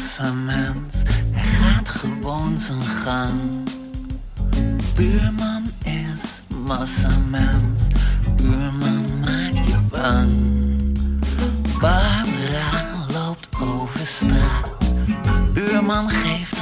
hij gaat gewoon zijn gang. Buurman is massamens, buurman maakt je bang. Barbara loopt over straat, buurman geeft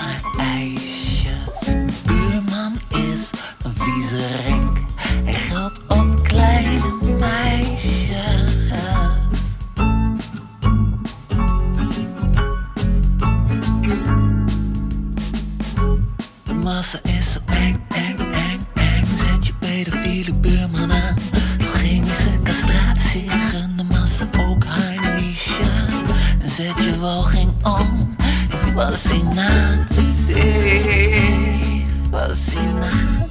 is zo eng, eng, eng, eng. Zet je pedofiele buurman aan. Door chemische castratie de massa ook haar niche. En zet je walging om. in Fascinatie, fascinatie.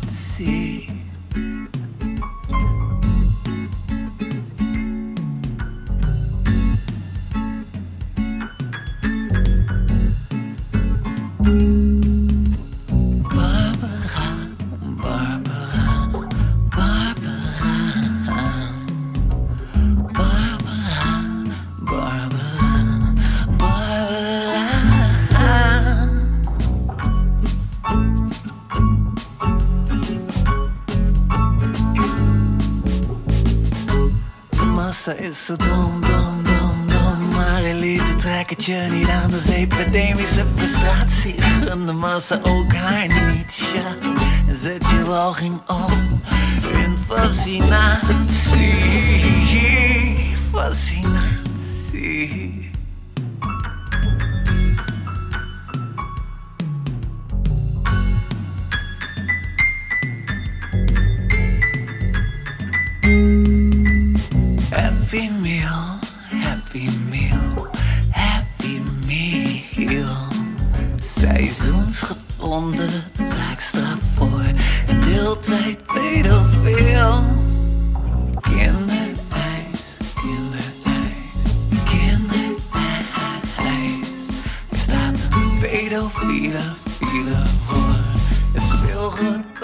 Massa is zo dom, dom, dom, dom. Maar elite trekt het je niet aan. Is epidemische frustratie. Gun de massa ook haar nietje. En zet je walging om in fascinatie. Fascinatie. Happy meal, happy meal, happy meal. Seizoensgebonden taakstraf voor deeltijd pedofiel. Kinderijs, kinderijs, kinderijs. Er staat een pedofiele file voor het speelgoedparadijs.